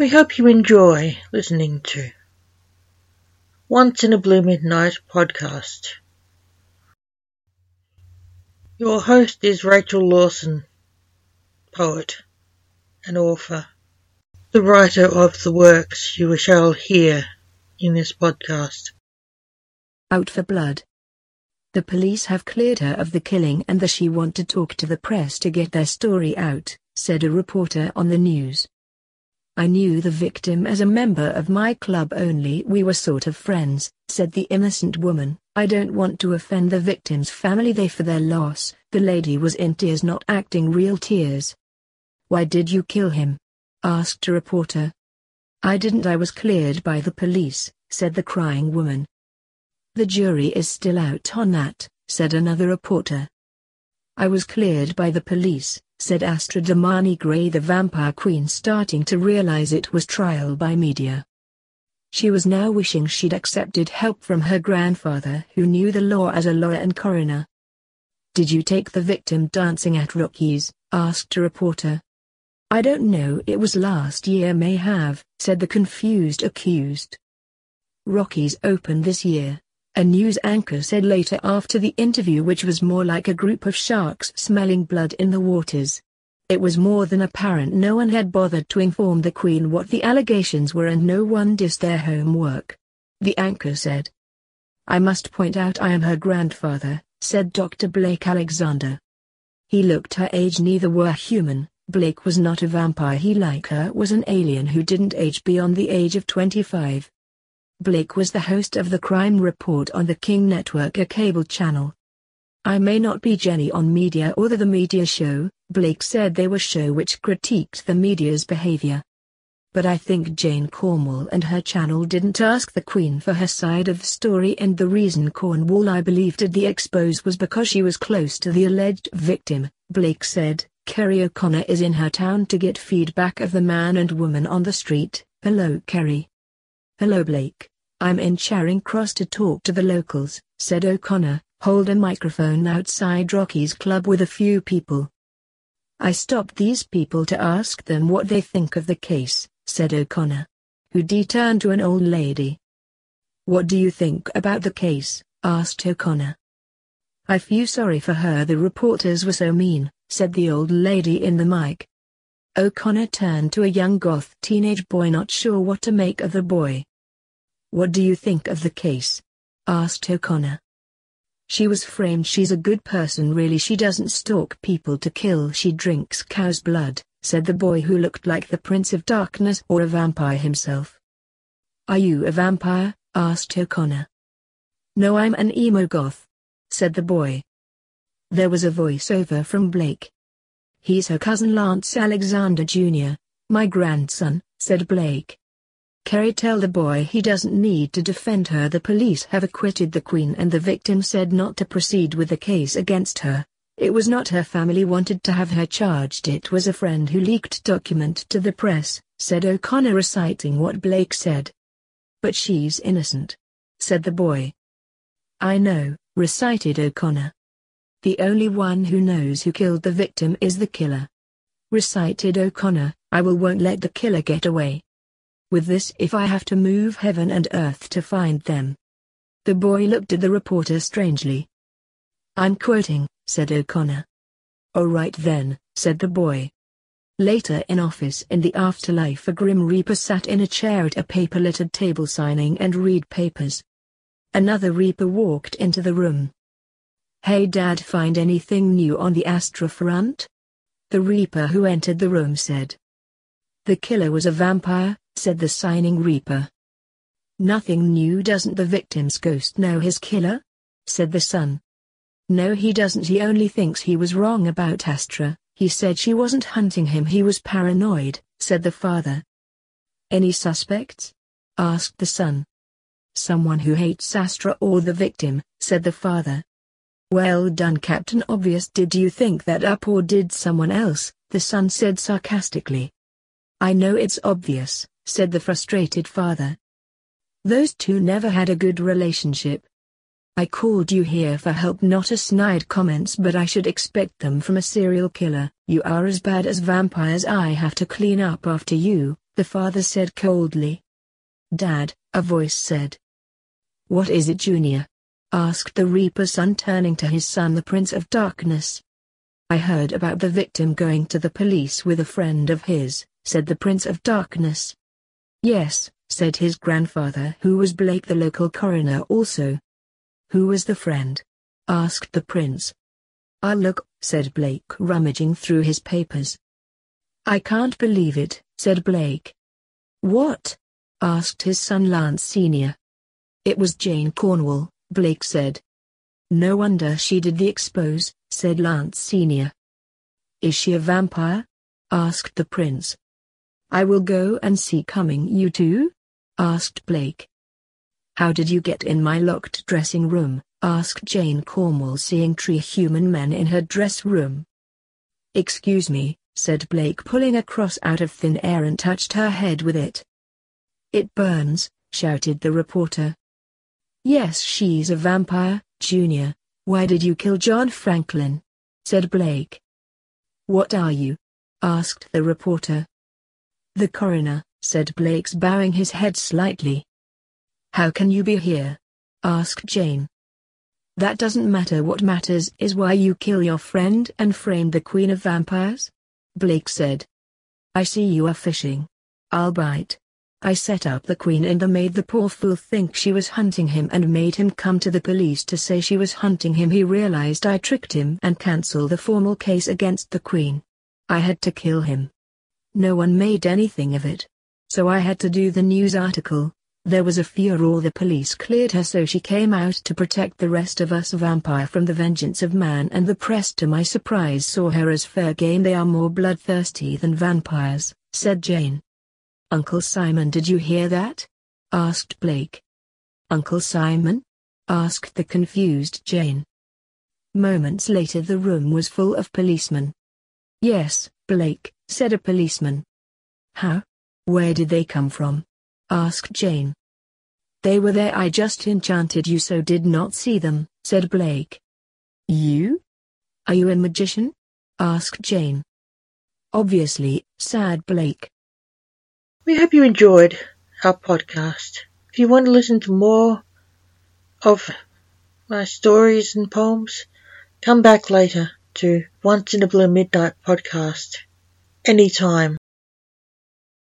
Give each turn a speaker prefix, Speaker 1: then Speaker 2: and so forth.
Speaker 1: We hope you enjoy listening to Once in a Blue Midnight podcast. Your host is Rachel Lawson, poet and author, the writer of the works you shall hear in this podcast.
Speaker 2: Out for blood. The police have cleared her of the killing and that she want to talk to the press to get their story out, said a reporter on the news. I knew the victim as a member of my club only we were sort of friends, said the innocent woman. I don't want to offend the victim's family they for their loss. The lady was in tears not acting real tears. Why did you kill him? asked a reporter. I didn't I was cleared by the police, said the crying woman. The jury is still out on that, said another reporter. I was cleared by the police, said Astra Damani Gray the vampire queen starting to realize it was trial by media. She was now wishing she'd accepted help from her grandfather who knew the law as a lawyer and coroner. Did you take the victim dancing at Rocky's? asked a reporter. I don't know it was last year may have, said the confused accused. Rocky's opened this year, a news anchor said later after the interview which was more like a group of sharks smelling blood in the waters. It was more than apparent no one had bothered to inform the Queen what the allegations were and no one did their homework. The anchor said. I must point out I am her grandfather, said Dr. Blake Alexander. He looked her age neither were human, Blake was not a vampire he like her was an alien who didn't age beyond the age of 25. Blake was the host of the Crime Report on the King Network a cable channel. I may not be Jenny on media or the, the Media Show, Blake said they were show which critiqued the media's behavior. But I think Jane Cornwall and her channel didn't ask the Queen for her side of the story and the reason Cornwall I believe did the expose was because she was close to the alleged victim, Blake said. Kerry O'Connor is in her town to get feedback of the man and woman on the street. Hello Kerry. Hello Blake. I'm in Charing Cross to talk to the locals, said O'Connor, hold a microphone outside Rocky's club with a few people. I stopped these people to ask them what they think of the case, said O'Connor. Hoodie turned to an old lady. What do you think about the case? asked O'Connor. I feel sorry for her the reporters were so mean, said the old lady in the mic. O'Connor turned to a young goth teenage boy not sure what to make of the boy. What do you think of the case? asked O'Connor. She was framed she's a good person really she doesn't stalk people to kill she drinks cow's blood, said the boy who looked like the Prince of Darkness or a vampire himself. Are you a vampire? asked O'Connor. No I'm an emo goth, said the boy. There was a voiceover from Blake. He's her cousin Lance Alexander Jr., my grandson, said Blake. Kerry tell the boy he doesn't need to defend her the police have acquitted the queen and the victim said not to proceed with the case against her. It was not her family wanted to have her charged it was a friend who leaked document to the press, said O'Connor reciting what Blake said. But she's innocent. Said the boy. I know, recited O'Connor. The only one who knows who killed the victim is the killer. Recited O'Connor, I will won't let the killer get away with this if I have to move heaven and earth to find them. The boy looked at the reporter strangely. I'm quoting, said O'Connor. All right then, said the boy. Later in office in the afterlife a grim reaper sat in a chair at a paper-littered table signing and read papers. Another reaper walked into the room. Hey dad find anything new on the Astra front? The reaper who entered the room said. The killer was a vampire, said the signing reaper. Nothing new doesn't the victim's ghost know his killer? said the son. No he doesn't he only thinks he was wrong about Astra, he said she wasn't hunting him he was paranoid, said the father. Any suspects? asked the son. Someone who hates Astra or the victim, said the father. Well done Captain Obvious did you think that up or did someone else, the son said sarcastically. I know it's obvious, said the frustrated father. Those two never had a good relationship. I called you here for help not a snide comments but I should expect them from a serial killer. You are as bad as vampires I have to clean up after you, the father said coldly. Dad, a voice said. What is it, Junior? asked the Reaper's son turning to his son the Prince of Darkness. I heard about the victim going to the police with a friend of his, said the Prince of Darkness. Yes, said his grandfather who was Blake the local coroner also. Who was the friend? asked the prince. I'll look, said Blake rummaging through his papers. I can't believe it, said Blake. What? asked his son Lance Sr. It was Jane Cornwall, Blake said. No wonder she did the expose, said Lance Sr. Is she a vampire? asked the prince. I will go and see coming you too? asked Blake. How did you get in my locked dressing room? asked Jane Cornwall seeing three human men in her dress room. Excuse me, said Blake pulling a cross out of thin air and touched her head with it. It burns, shouted the reporter. Yes she's a vampire, Junior. Why did you kill John Franklin? said Blake. What are you? asked the reporter. The coroner, said Blake's bowing his head slightly. How can you be here? asked Jane. That doesn't matter what matters is why you kill your friend and frame the Queen of Vampires? Blake said. I see you are fishing. I'll bite. I set up the queen and made the poor fool think she was hunting him and made him come to the police to say she was hunting him. He realized I tricked him and cancelled the formal case against the queen. I had to kill him. No one made anything of it. So I had to do the news article. There was a furor the police cleared her so she came out to protect the rest of us vampire from the vengeance of man and the press to my surprise saw her as fair game they are more bloodthirsty than vampires, said Jane. Uncle Simon did you hear that? asked Blake. Uncle Simon? asked the confused Jane. Moments later the room was full of policemen. Yes, Blake, said a policeman. How? Where did they come from? asked Jane. They were there I just enchanted you so did not see them, said Blake. You? Are you a magician? asked Jane. Obviously, said Blake.
Speaker 1: We hope you enjoyed our podcast. If you want to listen to more of my stories and poems, come back later to Once in a Blue Midnight podcast anytime.